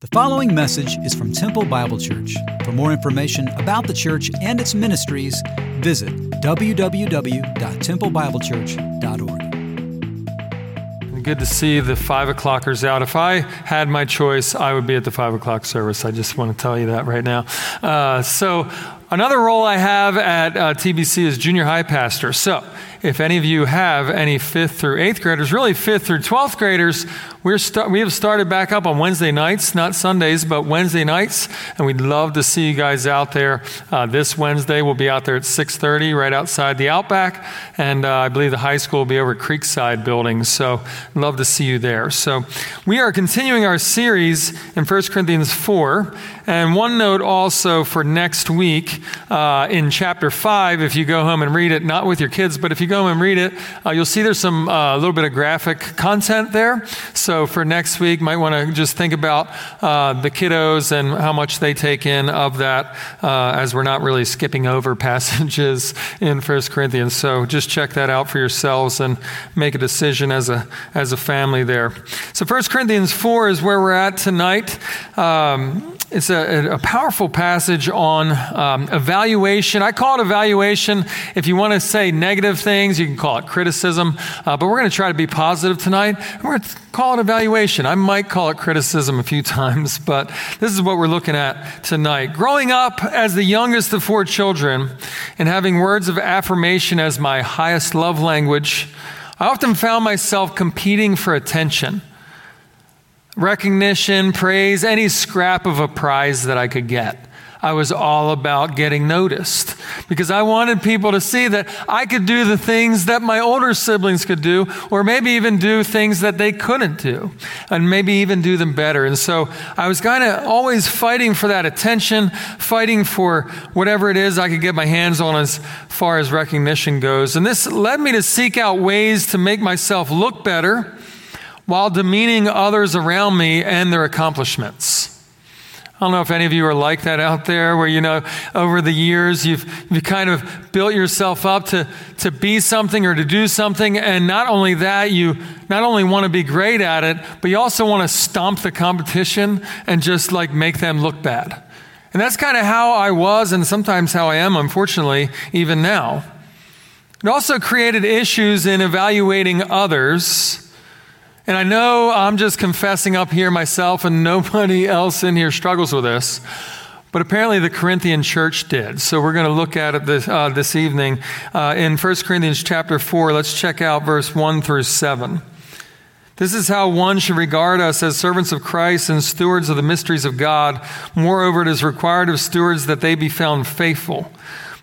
The following message is from Temple Bible Church. For more information about the church and its ministries, visit www.templebiblechurch.org. Good to see the five o'clockers out. If I had my choice, I would be at the five o'clock service. I just want to tell you that right now. Uh, so, another role I have at uh, TBC is junior high pastor. So, if any of you have any fifth through eighth graders, really fifth through 12th graders, we're start, we have started back up on Wednesday nights, not Sundays, but Wednesday nights, and we'd love to see you guys out there. Uh, this Wednesday, we'll be out there at 6:30, right outside the Outback, and uh, I believe the high school will be over at Creekside Building. So, love to see you there. So, we are continuing our series in 1 Corinthians 4, and one note also for next week uh, in chapter 5. If you go home and read it, not with your kids, but if you go and read it, uh, you'll see there's some a uh, little bit of graphic content there. So for next week, might want to just think about uh, the kiddos and how much they take in of that, uh, as we're not really skipping over passages in First Corinthians. So just check that out for yourselves and make a decision as a as a family there. So First Corinthians four is where we're at tonight. Um, it's a, a, powerful passage on um, evaluation. I call it evaluation. If you want to say negative things, you can call it criticism. Uh, but we're going to try to be positive tonight. We're going to call it evaluation. I might call it criticism a few times, but this is what we're looking at tonight. Growing up as the youngest of four children and having words of affirmation as my highest love language, I often found myself competing for attention recognition, praise, any scrap of a prize that I could get. I was all about getting noticed because I wanted people to see that I could do the things that my older siblings could do, or maybe even do things that they couldn't do, and maybe even do them better. And so I was kind of always fighting for that attention, fighting for whatever it is I could get my hands on as far as recognition goes. And this led me to seek out ways to make myself look better while demeaning others around me and their accomplishments. I don't know if any of you are like that out there, where you know, over the years, you've, you've kind of built yourself up to, to be something or to do something. And not only that, you not only want to be great at it, but you also want to stomp the competition and just like make them look bad. And that's kind of how I was, and sometimes how I am, unfortunately, even now. It also created issues in evaluating others and I know I'm just confessing up here myself, and nobody else in here struggles with this. But apparently, the Corinthian church did. So we're going to look at it this, uh, this evening uh, in 1 Corinthians chapter 4. Let's check out verse 1 through 7. This is how one should regard us as servants of Christ and stewards of the mysteries of God. Moreover, it is required of stewards that they be found faithful.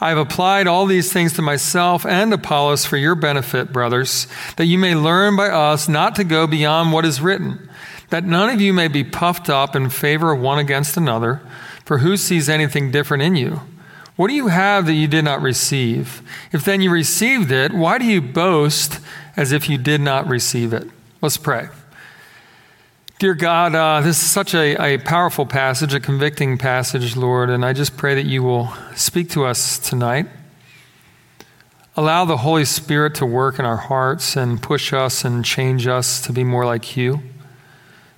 I have applied all these things to myself and Apollos for your benefit, brothers, that you may learn by us not to go beyond what is written, that none of you may be puffed up in favor of one against another, for who sees anything different in you? What do you have that you did not receive? If then you received it, why do you boast as if you did not receive it? Let's pray. Dear God, uh, this is such a, a powerful passage, a convicting passage, Lord, and I just pray that you will speak to us tonight. Allow the Holy Spirit to work in our hearts and push us and change us to be more like you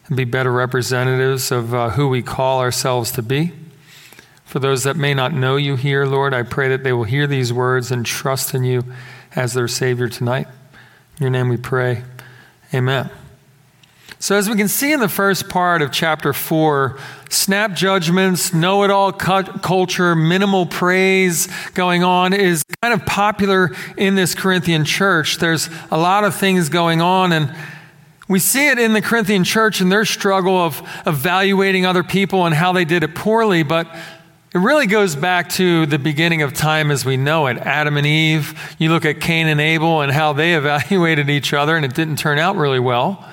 and be better representatives of uh, who we call ourselves to be. For those that may not know you here, Lord, I pray that they will hear these words and trust in you as their Savior tonight. In your name we pray. Amen. So, as we can see in the first part of chapter 4, snap judgments, know it all culture, minimal praise going on is kind of popular in this Corinthian church. There's a lot of things going on, and we see it in the Corinthian church and their struggle of evaluating other people and how they did it poorly, but it really goes back to the beginning of time as we know it. Adam and Eve, you look at Cain and Abel and how they evaluated each other, and it didn't turn out really well.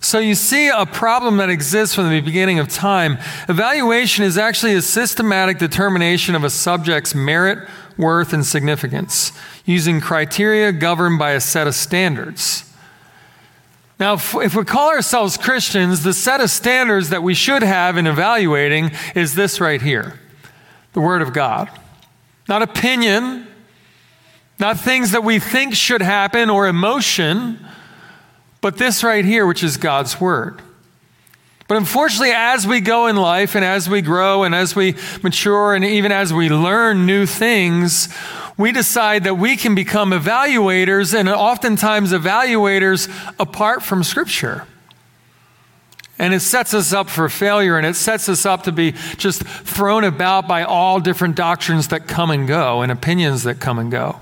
So you see a problem that exists from the beginning of time. Evaluation is actually a systematic determination of a subject's merit, worth, and significance using criteria governed by a set of standards. Now, if, if, we call ourselves Christians, the set of standards that we should have in evaluating is this right here the Word of God. Not opinion, not things that we think should happen or emotion, but this right here, which is God's Word. But unfortunately, as we go in life and as we grow and as we mature and even as we learn new things, we decide that we can become evaluators and oftentimes evaluators apart from Scripture. And it sets us up for failure and it sets us up to be just thrown about by all different doctrines that come and go and opinions that come and go.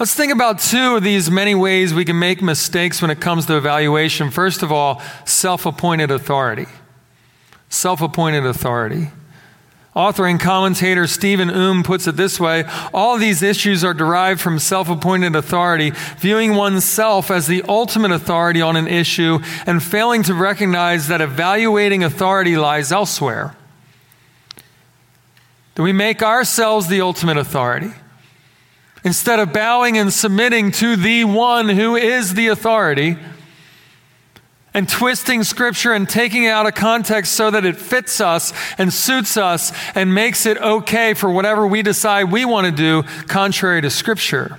Let's think about two of these many ways we can make mistakes when it comes to evaluation. First of all, self appointed authority. Self appointed authority. Author and commentator Stephen Oom puts it this way All these issues are derived from self appointed authority, viewing oneself as the ultimate authority on an issue and failing to recognize that evaluating authority lies elsewhere. Do we make ourselves the ultimate authority? Instead of bowing and submitting to the one who is the authority and twisting scripture and taking it out of context so that it fits us and suits us and makes it okay for whatever we decide we want to do contrary to scripture.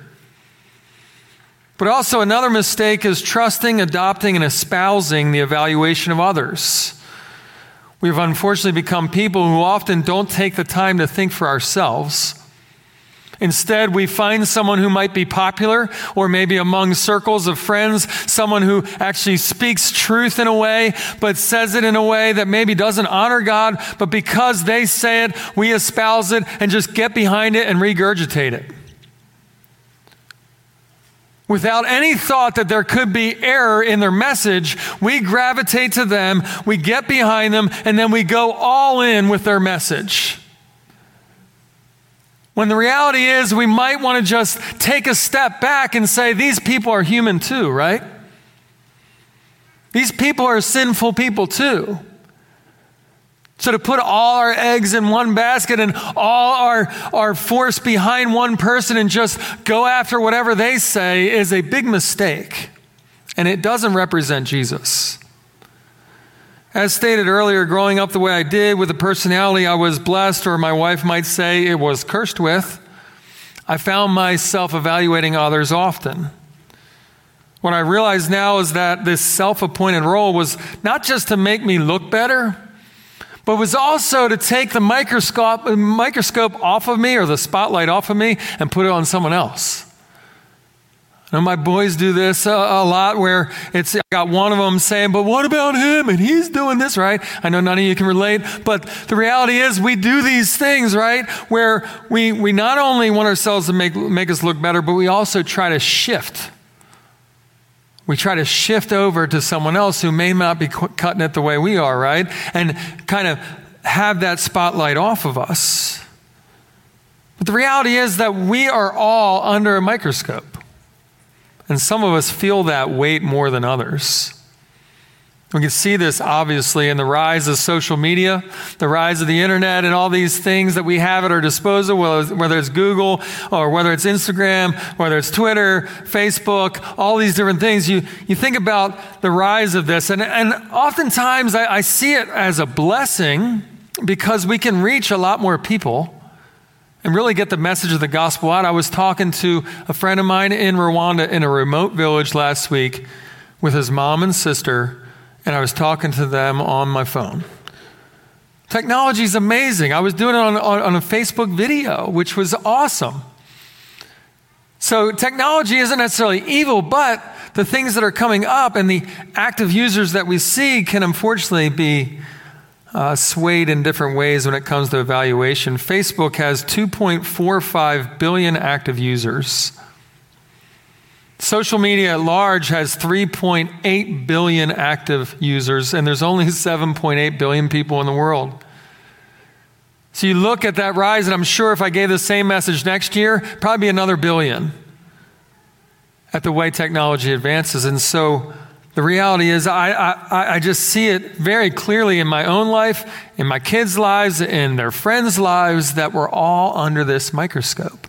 But also, another mistake is trusting, adopting, and espousing the evaluation of others. We've unfortunately become people who often don't take the time to think for ourselves Instead, we find someone who might be popular or maybe among circles of friends, someone who actually speaks truth in a way, but says it in a way that maybe doesn't honor God, but because they say it, we espouse it and just get behind it and regurgitate it. Without any thought that there could be error in their message, we gravitate to them, we get behind them, and then we go all in with their message. When the reality is, we might want to just take a step back and say, these people are human too, right? These people are sinful people too. So to put all our eggs in one basket and all our, our force behind one person and just go after whatever they say is a big mistake. And it doesn't represent Jesus. As stated earlier, growing up the way I did with the personality I was blessed, or my wife might say it was cursed with, I found myself evaluating others often. What I realize now is that this self appointed role was not just to make me look better, but was also to take the microscope, microscope off of me or the spotlight off of me and put it on someone else. Now, my boys do this a, a, lot where it's I got one of them saying, But what about him? And he's doing this, right? I know none of you can relate, but the reality is we do these things, right? Where we, we not only want ourselves to make, make us look better, but we also try to shift. We try to shift over to someone else who may not be cutting it the way we are, right? And kind of have that spotlight off of us. But the reality is that we are all under a microscope. And some of us feel that weight more than others. We can see this obviously in the rise of social media, the rise of the internet, and all these things that we have at our disposal, whether it's Google or whether it's Instagram, whether it's Twitter, Facebook, all these different things. You, you think about the rise of this, and, and oftentimes I, I see it as a blessing because we can reach a lot more people and really get the message of the gospel out. I was talking to a friend of mine in Rwanda in a remote village last week with his mom and sister, and I was talking to them on my phone. Technology is amazing. I was doing it on, on, on, a Facebook video, which was awesome. So, technology isn't necessarily evil, but the things that are coming up and the active users that we see can unfortunately be uh, swayed in different ways when it comes to evaluation. Facebook has 2.45 billion active users. Social media at large has 3.8 billion active users, and there's only 7.8 billion people in the world. So you look at that rise, and I'm sure if I gave the same message next year, probably another billion at the way technology advances. And so The reality is, I, I, I just see it very clearly in my own life, in my kids' lives, in their friends' lives, that we're all under this microscope.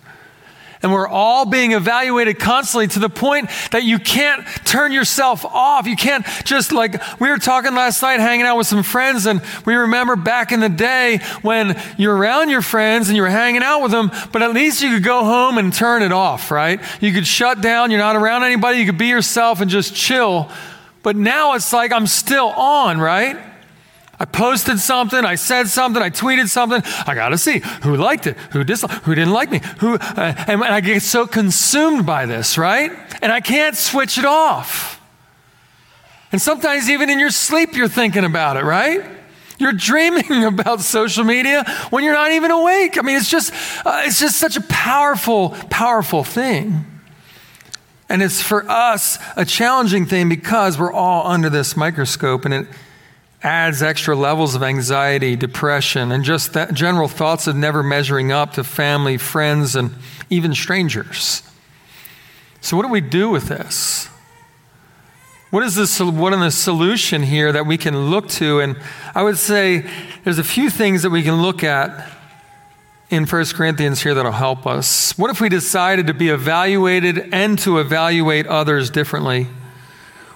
And we're all being evaluated constantly to the point that you can't turn yourself off. You can't just like, we were talking last night hanging out with some friends, and we remember back in the day when you're around your friends and you're hanging out with them, but at least you could go home and turn it off, right? You could shut down, you're not around anybody, you could be yourself and just chill. But now it's like I'm still on, right? I posted something, I said something, I tweeted something. I got to see who liked it, who disliked, who didn't like me, who, uh, and I get so consumed by this, right? And I can't switch it off. And sometimes even in your sleep, you're thinking about it, right? You're dreaming about social media when you're not even awake. I mean, it's just, uh, it's just such a powerful, powerful thing. And it's for us a challenging thing because we're all under this microscope and it adds extra levels of anxiety, depression, and just that general thoughts of never measuring up to family, friends, and even strangers. So, what do we do with this? What is, this, what is the solution here that we can look to? And I would say there's a few things that we can look at in 1 Corinthians here that'll help us. What if we decided to be evaluated and to evaluate others differently?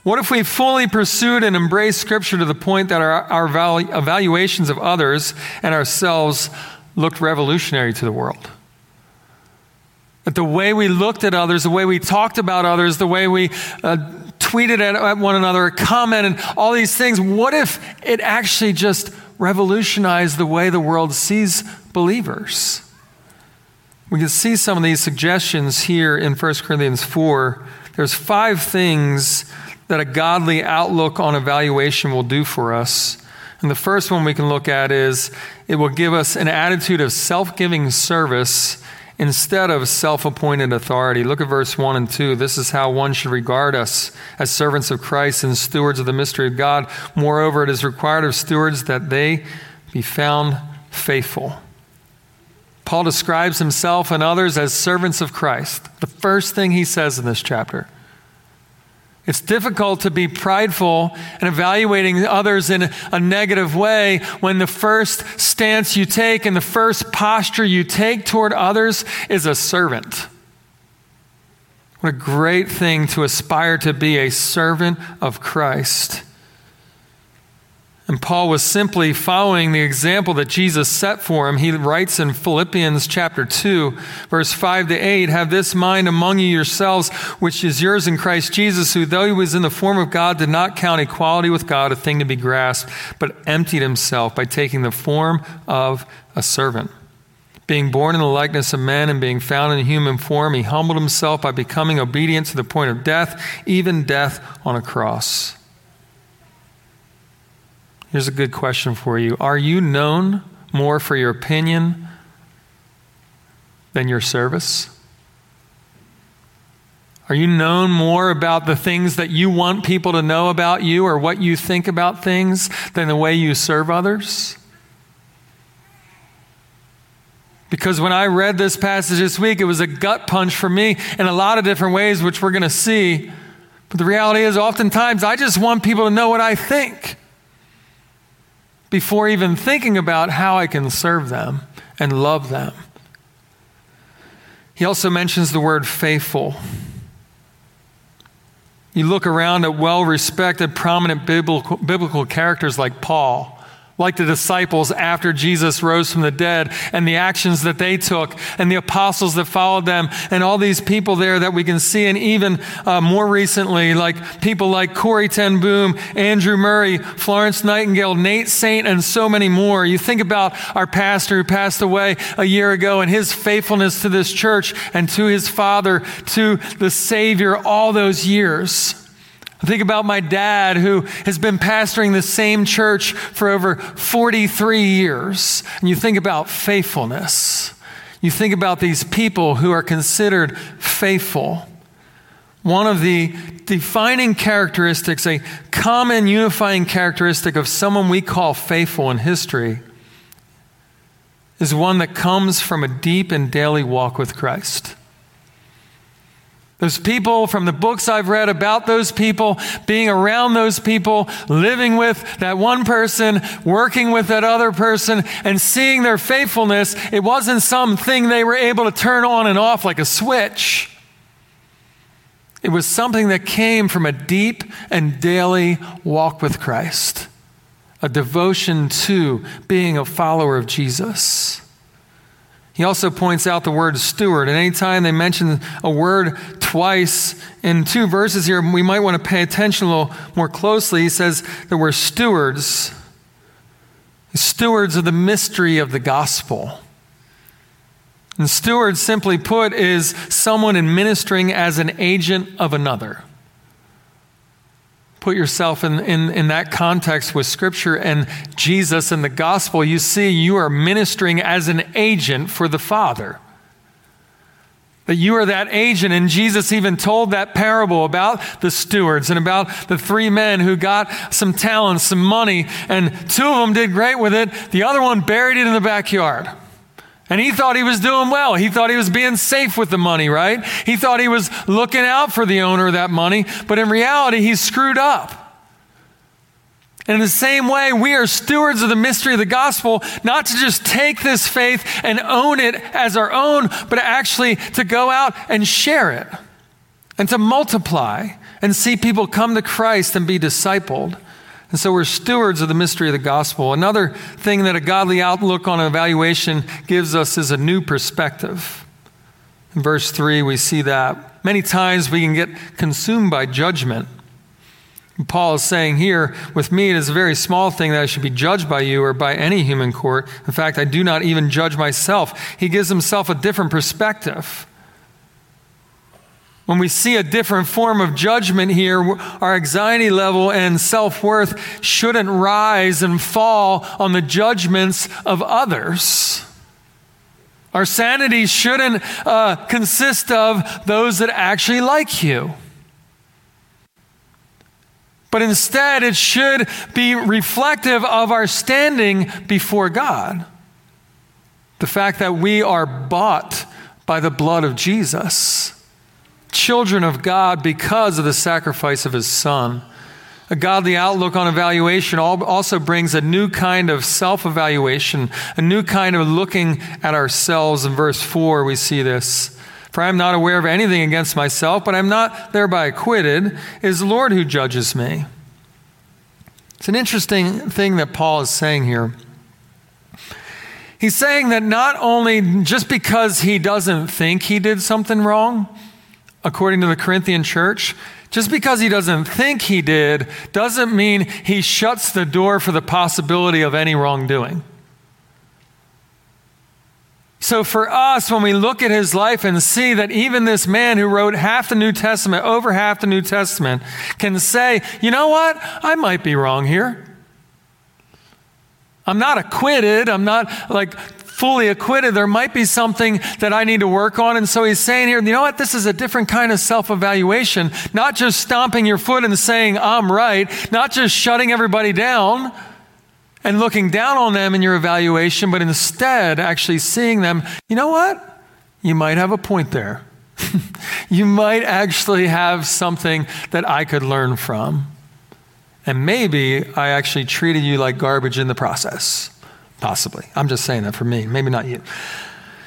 What if we fully pursued and embraced Scripture to the point that our, our evaluations of others and ourselves looked revolutionary to the world? That the way we looked at others, the way we talked about others, the way we uh, tweeted at, at one another, commented, all these things, what if it actually just revolutionized the way the world sees believers. We can see some of these suggestions here in 1 Corinthians 4. There's five things that a godly outlook on evaluation will do for us. And the first one we can look at is it will give us an attitude of self giving service instead of self appointed authority. Look at verse 1 and 2. This is how one should regard us as servants of Christ and stewards of the mystery of God. Moreover, it is required of stewards that they be found faithful. Paul describes himself and others as servants of Christ. The first thing he says in this chapter. It's difficult to be prideful and evaluating others in a negative way when the first stance you take and the first posture you take toward others is a servant. What a great thing to aspire to be a servant of Christ. And Paul was simply following the example that Jesus set for him. He writes in Philippians chapter 2, verse 5 to 8 Have this mind among you yourselves, which is yours in Christ Jesus, who, though he was in the form of God, did not count equality with God a thing to be grasped, but emptied himself by taking the form of a servant. Being born in the likeness of men and being found in human form, he humbled himself by becoming obedient to the point of death, even death on a cross. Here's a good question for you Are you known more for your opinion than your service? Are you known more about the things that you want people to know about you or what you think about things than the way you serve others? Because when I read this passage this week, it was a gut punch for me in a lot of different ways, which we're going to see. But the reality is, oftentimes, I just want people to know what I think before even thinking about how I can serve them and love them. He also mentions the word faithful. You look around at well respected, prominent biblical, biblical characters like Paul like the disciples after Jesus rose from the dead and the actions that they took and the apostles that followed them and all these people there that we can see and even uh, more recently like people like Corrie ten Boom, Andrew Murray, Florence Nightingale, Nate Saint, and so many more. You think about our pastor who passed away a year ago and his faithfulness to this church and to his father, to the Savior all those years. I think about my dad who has been pastoring the same church for over 43 years. And you think about faithfulness. You think about these people who are considered faithful. One of the defining characteristics, a common unifying characteristic of someone we call faithful in history, is one that comes from a deep and daily walk with Christ. Those people from the books I've read about those people, being around those people, living with that one person, working with that other person, and seeing their faithfulness, it wasn't something they were able to turn on and off like a switch. It was something that came from a deep and daily walk with Christ, a devotion to being a follower of Jesus. He also points out the word steward. And anytime they mention a word twice in two verses here, we might want to pay attention a little more closely. He says that we're stewards, stewards of the mystery of the gospel. And steward, simply put, is someone administering as an agent of another put yourself in, in, in that context with Scripture and Jesus and the gospel, you see you are ministering as an agent for the Father. That you are that agent. And Jesus even told that parable about the stewards and about the three men who got some talents, some money, and two of them did great with it. The other one buried it in the backyard. And he thought he was doing well. He thought he was being safe with the money, right? He thought he was looking out for the owner of that money, but in reality, he screwed up. And in the same way, we are stewards of the mystery of the gospel, not to just take this faith and own it as our own, but actually to go out and share it and to multiply and see people come to Christ and be discipled. And so we're stewards of the mystery of the gospel. Another thing that a godly outlook on evaluation gives us is a new perspective. In verse 3, we see that. Many times we can get consumed by judgment. Paul is saying here, with me, it is a very small thing that I should be judged by you or by any human court. In fact, I do not even judge myself. He gives himself a different perspective. When we see a different form of judgment here, our anxiety level and self worth shouldn't rise and fall on the judgments of others. Our sanity shouldn't uh, consist of those that actually like you. But instead, it should be reflective of our standing before God. The fact that we are bought by the blood of Jesus children of God because of the sacrifice of his son. A godly outlook on evaluation also brings a new kind of self evaluation, a new kind of looking at ourselves. In verse 4, we see this. For I am not aware of anything against myself, but I am not thereby acquitted. It is the Lord who judges me. It's an interesting thing that Paul is saying here. He's saying that not only just because he doesn't think he did something wrong, according to the Corinthian church, just because he doesn't think he did doesn't mean he shuts the door for the possibility of any wrongdoing. So, for us, when we look at his life and see that even this man who wrote half the New Testament, over half the New Testament, can say, you know what? I might be wrong here. I'm not acquitted. I'm not like fully acquitted. There might be something that I need to work on. And so he's saying here, you know what? This is a different kind of self evaluation, not just stomping your foot and saying, I'm right, not just shutting everybody down and looking down on them in your evaluation, but instead actually seeing them, you know what? You might have a point there. you might actually have something that I could learn from. And maybe I actually treated you like garbage in the process. Possibly. I'm just saying that for me, maybe not you.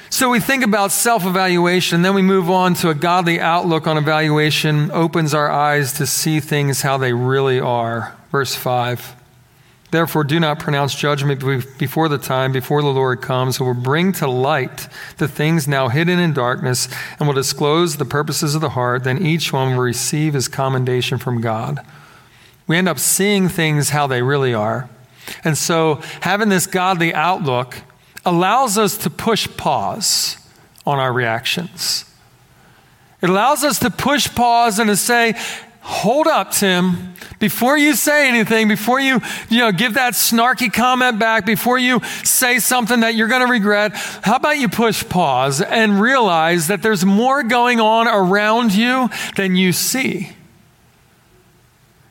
So we think about self evaluation, then we move on to a godly outlook on evaluation, opens our eyes to see things how they really are. Verse 5. Therefore, do not pronounce judgment before the time, before the Lord comes, who will bring to light the things now hidden in darkness and will disclose the purposes of the heart. Then each one will receive his commendation from God. We end up seeing things how they really are. And so, having this godly outlook allows us to push pause on our reactions. It allows us to push pause and to say, Hold up, Tim. Before you say anything, before you, you know, give that snarky comment back, before you say something that you're going to regret, how about you push pause and realize that there's more going on around you than you see?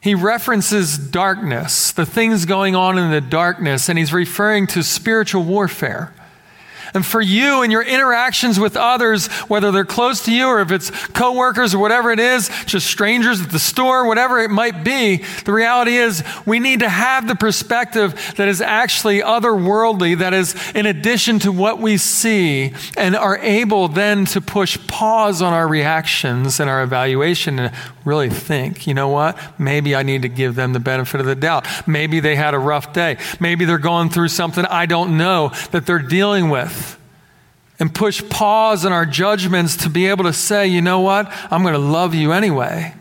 he references darkness, the things going on in the darkness, and he's referring to spiritual warfare. And for you and your interactions with others, whether they're close to you or if it's coworkers or whatever it is, just strangers at the store, whatever it might be, the reality is we need to have the perspective that is actually otherworldly, that is in addition to what we see, and are able then to push pause on our reactions and our evaluation and really think, you know what? Maybe I need to give them the benefit of the doubt. Maybe they had a rough day. Maybe they're going through something I don't know that they're dealing with and push pause in our judgments to be able to say, you know what? I'm going to love you anyway.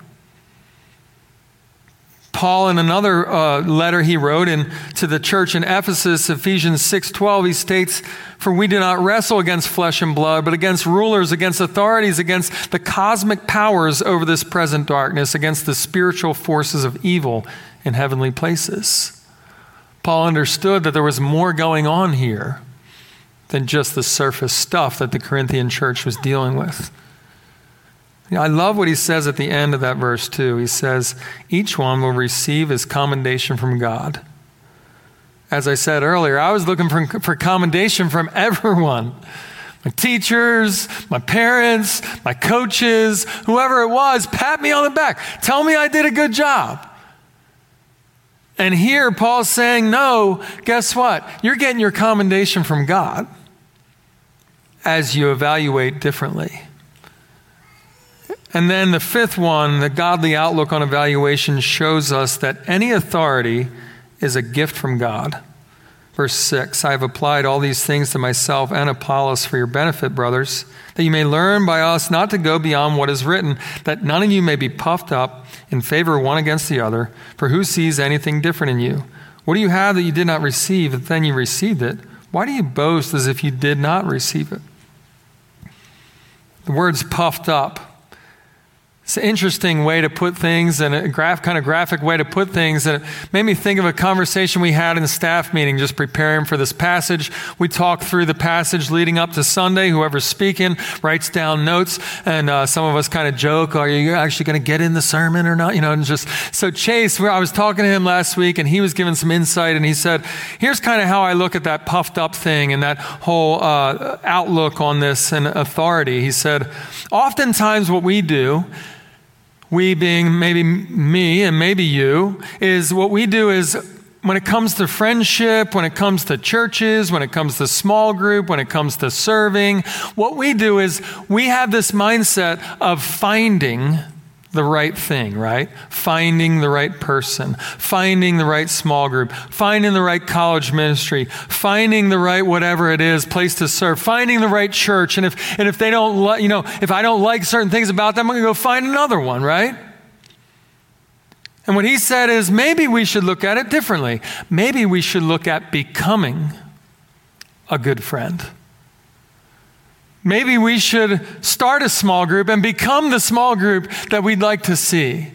Paul, in another uh, letter he wrote in, to the church in Ephesus, Ephesians 6.12, he states, For we do not wrestle against flesh and blood, but against rulers, against authorities, against the cosmic powers over this present darkness, against the spiritual forces of evil in heavenly places. Paul understood that there was more going on here than just the surface stuff that the Corinthian church was dealing with. I love what he says at the end of that verse, too. He says, Each one will receive his commendation from God. As I said earlier, I was looking for, for commendation from everyone my teachers, my parents, my coaches, whoever it was, pat me on the back. Tell me I did a good job. And here Paul's saying, no, guess what? You're getting your commendation from God as you evaluate differently. And then the fifth one, the godly outlook on evaluation, shows us that any authority is a gift from God. Verse 6 I have applied all these things to myself and Apollos for your benefit, brothers, that you may learn by us not to go beyond what is written, that none of you may be puffed up in favor one against the other. For who sees anything different in you? What do you have that you did not receive, that then you received it? Why do you boast as if you did not receive it? The word's puffed up. It's an interesting way to put things and a graph, kind of graphic way to put things. And it made me think of a conversation we had in the staff meeting just preparing for this passage. We talked through the passage leading up to Sunday. Whoever's speaking writes down notes. And uh, some of us kind of joke, are you actually going to get in the sermon or not? You know, and just so Chase, I was talking to him last week and he was giving some insight and he said, here's kind of how I look at that puffed up thing and that whole uh, outlook on this and authority. He said, oftentimes what we do we being maybe me and maybe you, is what we do is when it comes to friendship, when it comes to churches, when it comes to small group, when it comes to serving, what we do is we have this mindset of finding the right thing, right? Finding the right person, finding the right small group, finding the right college ministry, finding the right whatever it is, place to serve, finding the right church. And if, and if they don't, you know, if I don't like certain things about them, I'm going to go find another one, right? And what he said is maybe we should look at it differently. Maybe we should look at becoming a good friend. Maybe we should start a small group and become the small group that we'd like to see.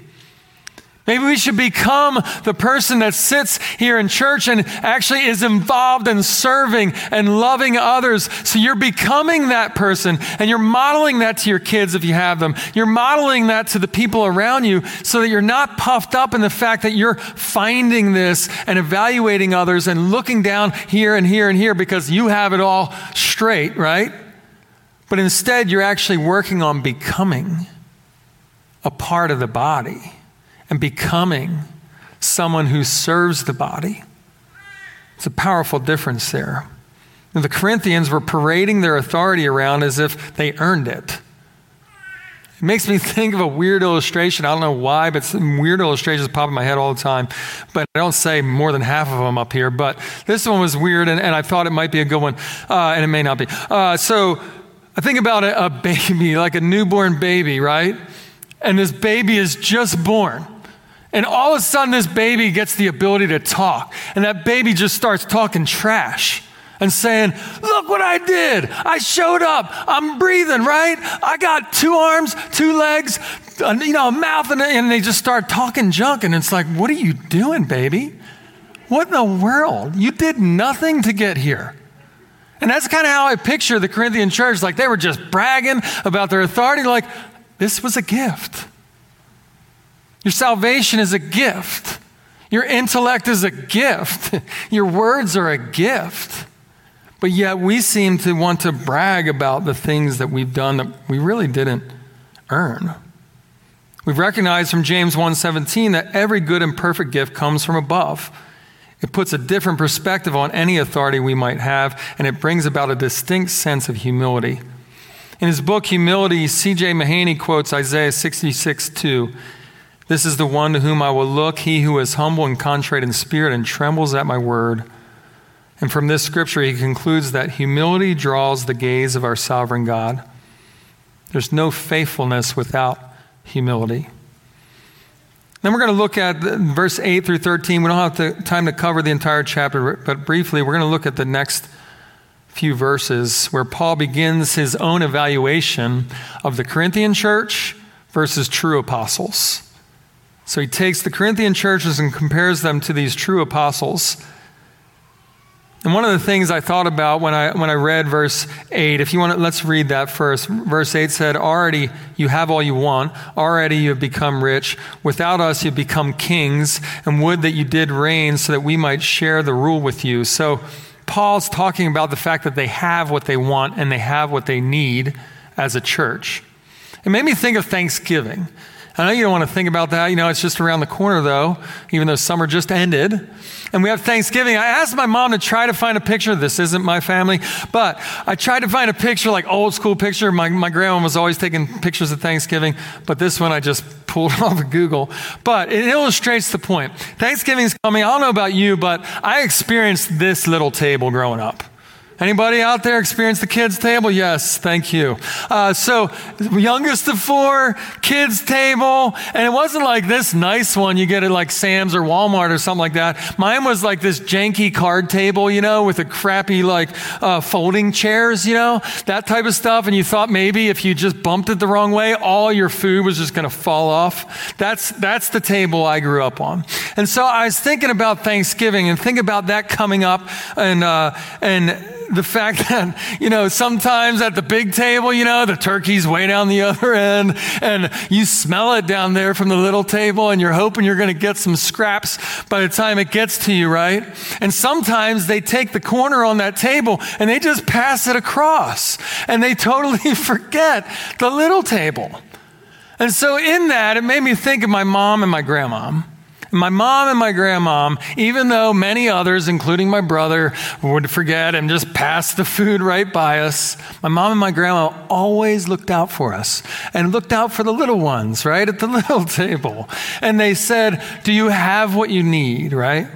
Maybe we should become the person that sits here in church and actually is involved in serving and loving others. So you're becoming that person and you're modeling that to your kids if you have them. You're modeling that to the people around you so that you're not puffed up in the fact that you're finding this and evaluating others and looking down here and here and here because you have it all straight, right? But instead, you're actually working on becoming a part of the body and becoming someone who serves the body. It's a powerful difference there. the Corinthians were parading their authority around as if they earned it. It makes me think of a weird illustration. I don't know why, but some weird illustrations pop in my head all the time. But I don't say more than half of them up here. But this one was weird, and, and I thought it might be a good one, uh, and it may not be. Uh, so I think about a, a baby, like a newborn baby, right? And this baby is just born. And all of a sudden, this baby gets the ability to talk. And that baby just starts talking trash and saying, Look what I did. I showed up. I'm breathing, right? I got two arms, two legs, you know, a mouth. And, and they just start talking junk. And it's like, What are you doing, baby? What in the world? You did nothing to get here. And that's kind of how I picture the Corinthian church. Like they were just bragging about their authority, like, this was a gift. Your salvation is a gift. Your intellect is a gift. Your words are a gift. But yet we seem to want to brag about the things that we've done that we really didn't earn. We've recognized from James 1:17 that every good and perfect gift comes from above. It puts a different perspective on any authority we might have, and it brings about a distinct sense of humility. In his book, Humility, C.J. Mahaney quotes Isaiah 66 2. This is the one to whom I will look, he who is humble and contrite in spirit and trembles at my word. And from this scripture, he concludes that humility draws the gaze of our sovereign God. There's no faithfulness without humility. Then we're going to look at verse 8 through 13. We don't have time to cover the entire chapter, but briefly, we're going to look at the next few verses where Paul begins his own evaluation of the Corinthian church versus true apostles. So he takes the Corinthian churches and compares them to these true apostles. And one of the things I thought about when I, when I read verse 8, if you want to, let's read that first. Verse 8 said, Already you have all you want. Already you have become rich. Without us, you've become kings, and would that you did reign so that we might share the rule with you. So Paul's talking about the fact that they have what they want and they have what they need as a church. It made me think of Thanksgiving. I know you don't want to think about that. You know, it's just around the corner, though, even though summer just ended. And we have Thanksgiving. I asked my mom to try to find a picture. This isn't my family, but I tried to find a picture, like old school picture. My, my grandma was always taking pictures of Thanksgiving, but this one I just pulled off of Google. But it illustrates the point. Thanksgiving's coming. I don't know about you, but I experienced this little table growing up. Anybody out there experience the kids' table? Yes, thank you. Uh, so, youngest of four, kids' table, and it wasn't like this nice one you get at like Sam's or Walmart or something like that. Mine was like this janky card table, you know, with a crappy like uh, folding chairs, you know, that type of stuff. And you thought maybe if you just bumped it the wrong way, all your food was just going to fall off. That's that's the table I grew up on. And so I was thinking about Thanksgiving and think about that coming up and uh, and the fact that, you know, sometimes at the big table, you know, the turkey's way down the other end and you smell it down there from the little table and you're hoping you're going to get some scraps by the time it gets to you, right? And sometimes they take the corner on that table and they just pass it across and they totally forget the little table. And so in that, it made me think of my mom and my grandma. My mom and my grandmom, even though many others, including my brother, would forget and just pass the food right by us, my mom and my grandma always looked out for us and looked out for the little ones, right, at the little table. And they said, Do you have what you need, right?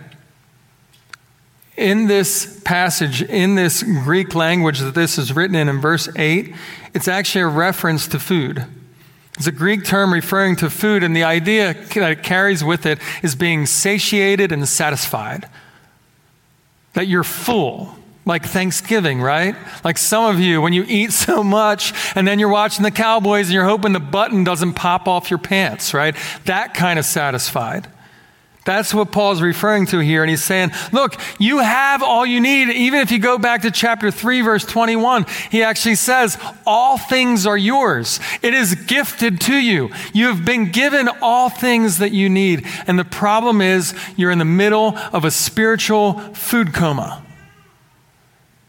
In this passage, in this Greek language that this is written in, in verse 8, it's actually a reference to food. It's a Greek term referring to food, and the idea that it carries with it is being satiated and satisfied. That you're full, like Thanksgiving, right? Like some of you, when you eat so much and then you're watching the Cowboys and you're hoping the button doesn't pop off your pants, right? That kind of satisfied. That's what Paul's referring to here. And he's saying, look, you have all you need. Even if you go back to chapter 3, verse 21, he actually says, all things are yours. It is gifted to you. You have been given all things that you need. And the problem is, you're in the middle of a spiritual food coma.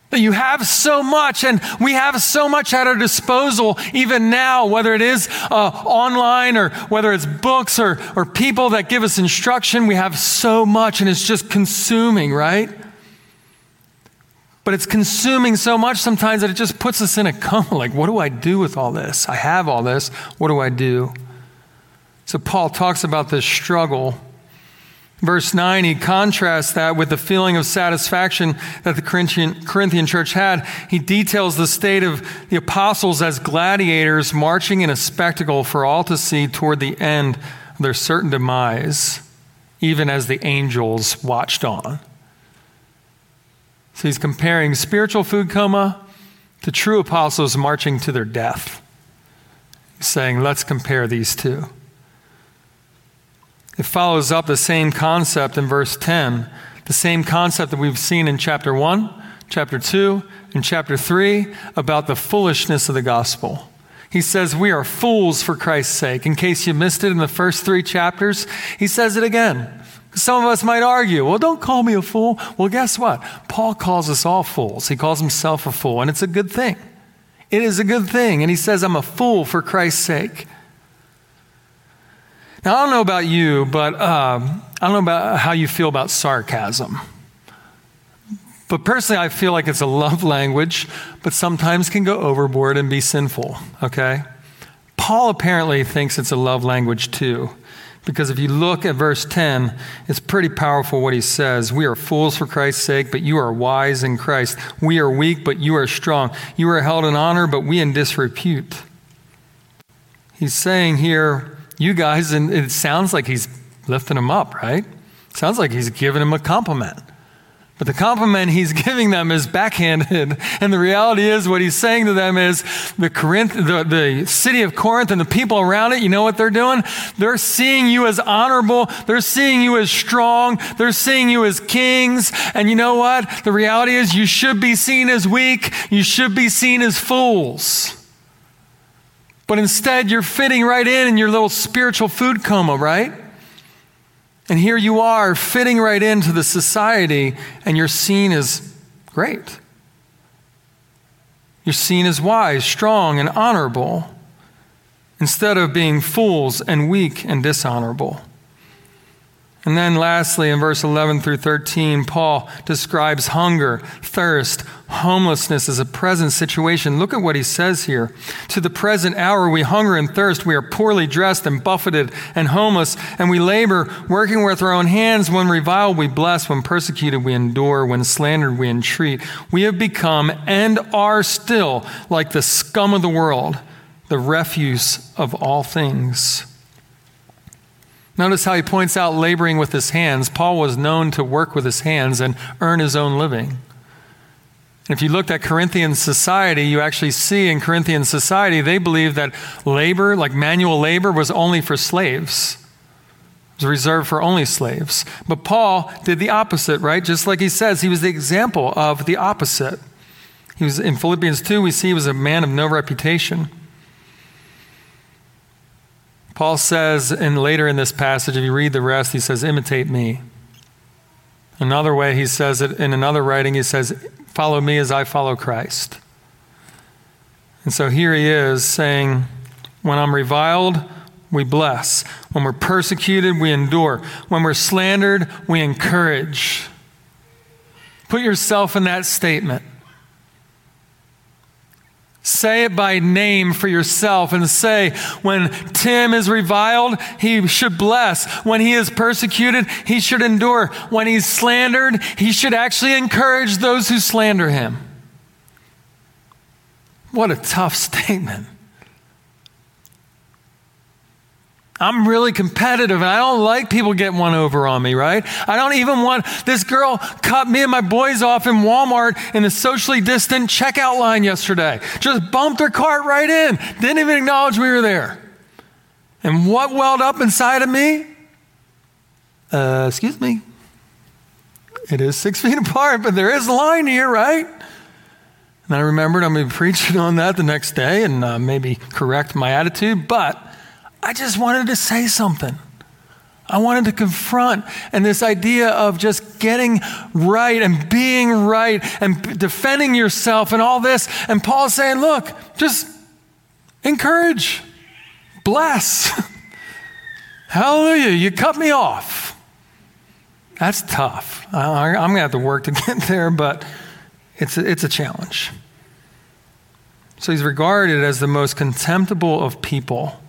That you have so much, and we have so much at our disposal, even now, whether it is uh, online or whether it's books or, or people that give us instruction. We have so much, and it's just consuming, right? But it's consuming so much sometimes that it just puts us in a coma. Like, what do I do with all this? I have all this. What do I do? So, Paul talks about this struggle Verse 9, he contrasts that with the feeling of satisfaction that the Corinthian, Corinthian church had. He details the state of the apostles as gladiators marching in a spectacle for all to see toward the end of their certain demise, even as the angels watched on. So he's comparing spiritual food coma to true apostles marching to their death. He's saying, let's compare these two. It follows up the same concept in verse 10, the same concept that we've seen in chapter 1, chapter 2, and chapter 3 about the foolishness of the gospel. He says, We are fools for Christ's sake. In case you missed it in the first three chapters, he says it again. Some of us might argue, well, don't call me a fool. Well, guess what? Paul calls us all fools. He calls himself a fool, and it's a good thing. It is a good thing. And he says, I'm a fool for Christ's sake. Now, I don't know about you, but um, I don't know about how you feel about sarcasm. But personally, I feel like it's a love language, but sometimes can go overboard and be sinful, okay? Paul apparently thinks it's a love language too. Because if you look at verse 10, it's pretty powerful what he says. We are fools for Christ's sake, but you are wise in Christ. We are weak, but you are strong. You are held in honor, but we in disrepute. He's saying here, you guys, and it sounds like he's lifting them up, right? Sounds like he's giving them a compliment. But the compliment he's giving them is backhanded. And the reality is, what he's saying to them is the, Corinth, the, the city of Corinth and the people around it, you know what they're doing? They're seeing you as honorable. They're seeing you as strong. They're seeing you as kings. And you know what? The reality is, you should be seen as weak. You should be seen as fools. But instead, you're fitting right in in your little spiritual food coma, right? And here you are fitting right into the society, and you're seen as great. You're seen as wise, strong, and honorable, instead of being fools and weak and dishonorable. And then, lastly, in verse 11 through 13, Paul describes hunger, thirst, homelessness as a present situation. Look at what he says here. To the present hour, we hunger and thirst. We are poorly dressed and buffeted and homeless, and we labor, working with our own hands. When reviled, we bless. When persecuted, we endure. When slandered, we entreat. We have become and are still like the scum of the world, the refuse of all things. Notice how he points out laboring with his hands. Paul was known to work with his hands and earn his own living. If you looked at Corinthian society, you actually see in Corinthian society, they believed that labor, like manual labor, was only for slaves. It was reserved for only slaves. But Paul did the opposite, right? Just like he says, he was the example of the opposite. He was in Philippians 2, we see he was a man of no reputation. Paul says, and later in this passage, if you read the rest, he says, imitate me. Another way he says it in another writing, he says, follow me as I follow Christ. And so here he is saying, when I'm reviled, we bless. When we're persecuted, we endure. When we're slandered, we encourage. Put yourself in that statement. Say it by name for yourself and say, when Tim is reviled, he should bless. When he is persecuted, he should endure. When he's slandered, he should actually encourage those who slander him. What a tough statement. I'm really competitive and I don't like people getting one over on me, right? I don't even want this girl cut me and my boys off in Walmart in the socially distant checkout line yesterday. Just bumped her cart right in. Didn't even acknowledge we were there. And what welled up inside of me? Uh, excuse me. It is six feet apart, but there is a line here, right? And I remembered I'm going to be preaching on that the next day and uh, maybe correct my attitude, but I just wanted to say something. I wanted to confront and this idea of just getting right and being right and defending yourself and all this. And Paul's saying, look, just encourage, bless. Hallelujah, you cut me off. That's tough. I, am going to have to work to get there, but it's a, it's a challenge. So he's regarded as the most contemptible of people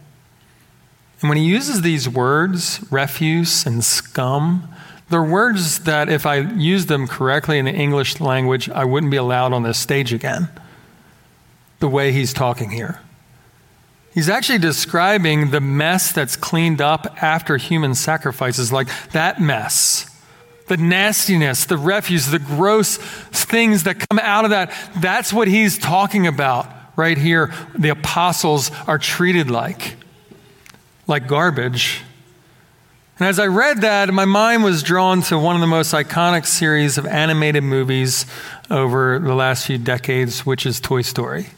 and when he uses these words, refuse and scum, they're words that if I use them correctly in the English language, I wouldn't be allowed on this stage again, the way he's talking here. He's actually describing the mess that's cleaned up after human sacrifices, like that mess. The nastiness, the refuse, the gross things that come out of that. That's what he's talking about right here. The apostles are treated like like garbage. And as I read that, my mind was drawn to one of the most iconic series of animated movies over the last few decades, which is Toy Story.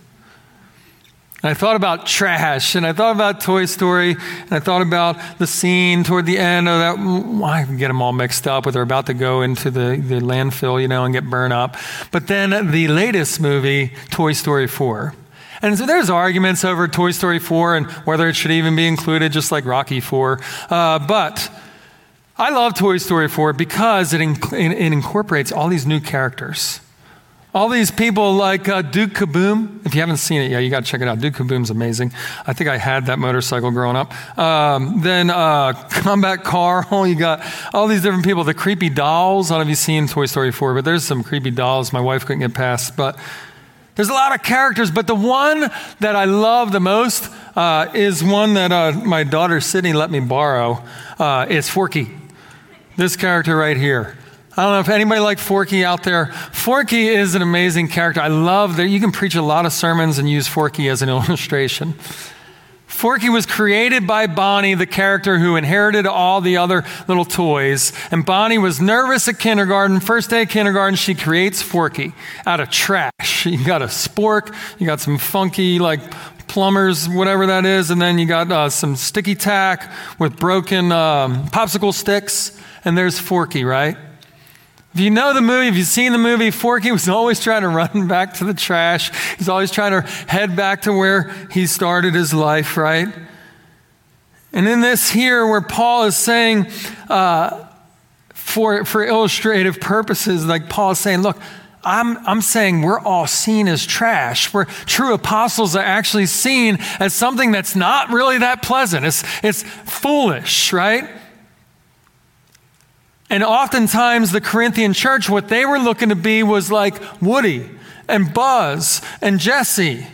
And I thought about trash, and I thought about Toy Story, and I thought about the scene toward the end of that. I can get them all mixed up with they're about to go into the, the landfill, you know, and get burned up. But then the latest movie, Toy Story 4. And so there's arguments over Toy Story 4 and whether it should even be included, just like Rocky 4. Uh, but I love Toy Story 4 because it, inc- it incorporates all these new characters. All these people like uh, Duke Kaboom. If you haven't seen it yet, you got to check it out. Duke Kaboom's amazing. I think I had that motorcycle growing up. Um, then uh, Combat Carl. You got all these different people. The creepy dolls. I don't know if you've seen Toy Story 4, but there's some creepy dolls my wife couldn't get past. But there's a lot of characters, but the one that I love the most uh, is one that uh, my daughter Sydney let me borrow. Uh, it's Forky. This character right here. I don't know if anybody like Forky out there. Forky is an amazing character. I love that you can preach a lot of sermons and use Forky as an illustration. Forky was created by Bonnie, the character who inherited all the other little toys. And Bonnie was nervous at kindergarten. First day of kindergarten, she creates Forky out of trash. You got a spork, you got some funky, like, plumbers, whatever that is, and then you got uh, some sticky tack with broken um, popsicle sticks, and there's Forky, right? If you know the movie, if you've seen the movie, Forky was always trying to run back to the trash. He's always trying to head back to where he started his life, right? And in this here, where Paul is saying, uh, for, for illustrative purposes, like Paul is saying, look, I'm, I'm saying we're all seen as trash. We're true apostles are actually seen as something that's not really that pleasant. It's, it's foolish, right? And oftentimes, the Corinthian church, what they were looking to be was like Woody and Buzz and Jesse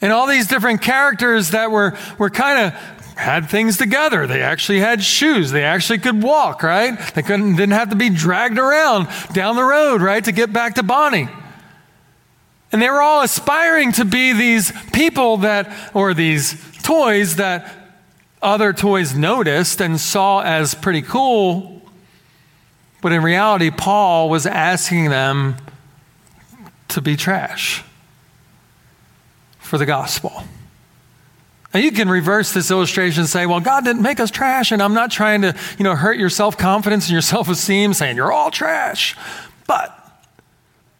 and all these different characters that were, were kind of had things together. They actually had shoes. They actually could walk, right? They couldn't, didn't have to be dragged around down the road, right, to get back to Bonnie. And they were all aspiring to be these people that, or these toys that other toys noticed and saw as pretty cool but in reality, Paul was asking them to be trash for the gospel. Now you can reverse this illustration and say, well, God didn't make us trash, and I'm not trying to, you know, hurt your self-confidence and your self-esteem, saying you're all trash. But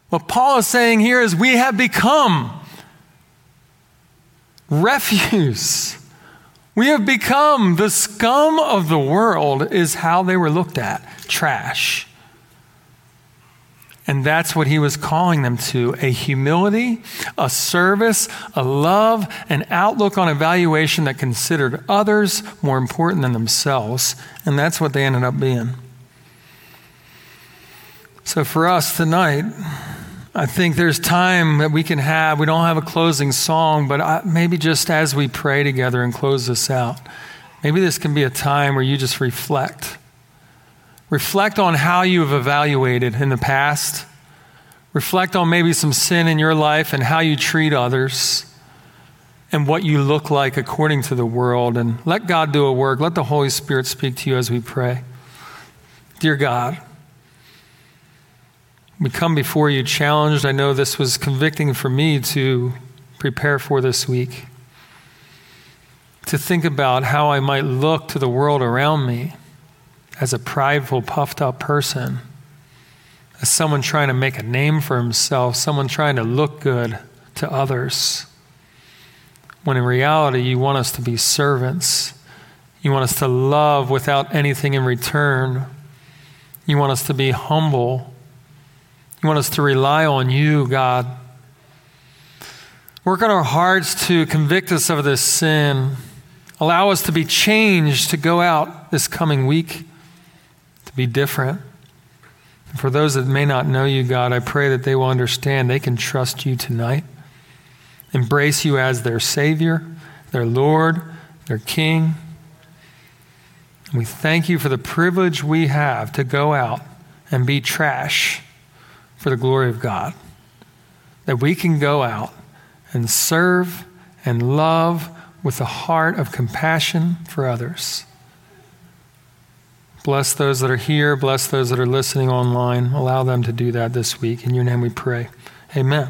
what Paul is saying here is we have become refuse. We have become the scum of the world, is how they were looked at trash. And that's what he was calling them to a humility, a service, a love, an outlook on evaluation that considered others more important than themselves. And that's what they ended up being. So for us tonight, I think there's time that we can have. We don't have a closing song, but I, maybe just as we pray together and close this out, maybe this can be a time where you just reflect Reflect on how you have evaluated in the past. Reflect on maybe some sin in your life and how you treat others and what you look like according to the world. And let God do a work. Let the Holy Spirit speak to you as we pray. Dear God, we come before you challenged. I know this was convicting for me to prepare for this week. To think about how I might look to the world around me as a prideful, puffed up person, as someone trying to make a name for himself, someone trying to look good to others. When in reality, you want us to be servants. You want us to love without anything in return. You want us to be humble. You want us to rely on you, God. Work on our hearts to convict us of this sin. Allow us to be changed to go out this coming week to be different. And for those that may not know you, God, I pray that they will understand they can trust you tonight, embrace you as their Savior, their Lord, their King. And we thank you for the privilege we have to go out and be trash for the glory of God. That we can go out and serve and love with a heart of compassion for others. Bless those that are here. Bless those that are listening online. Allow them to do that this week. In your name we pray. Amen.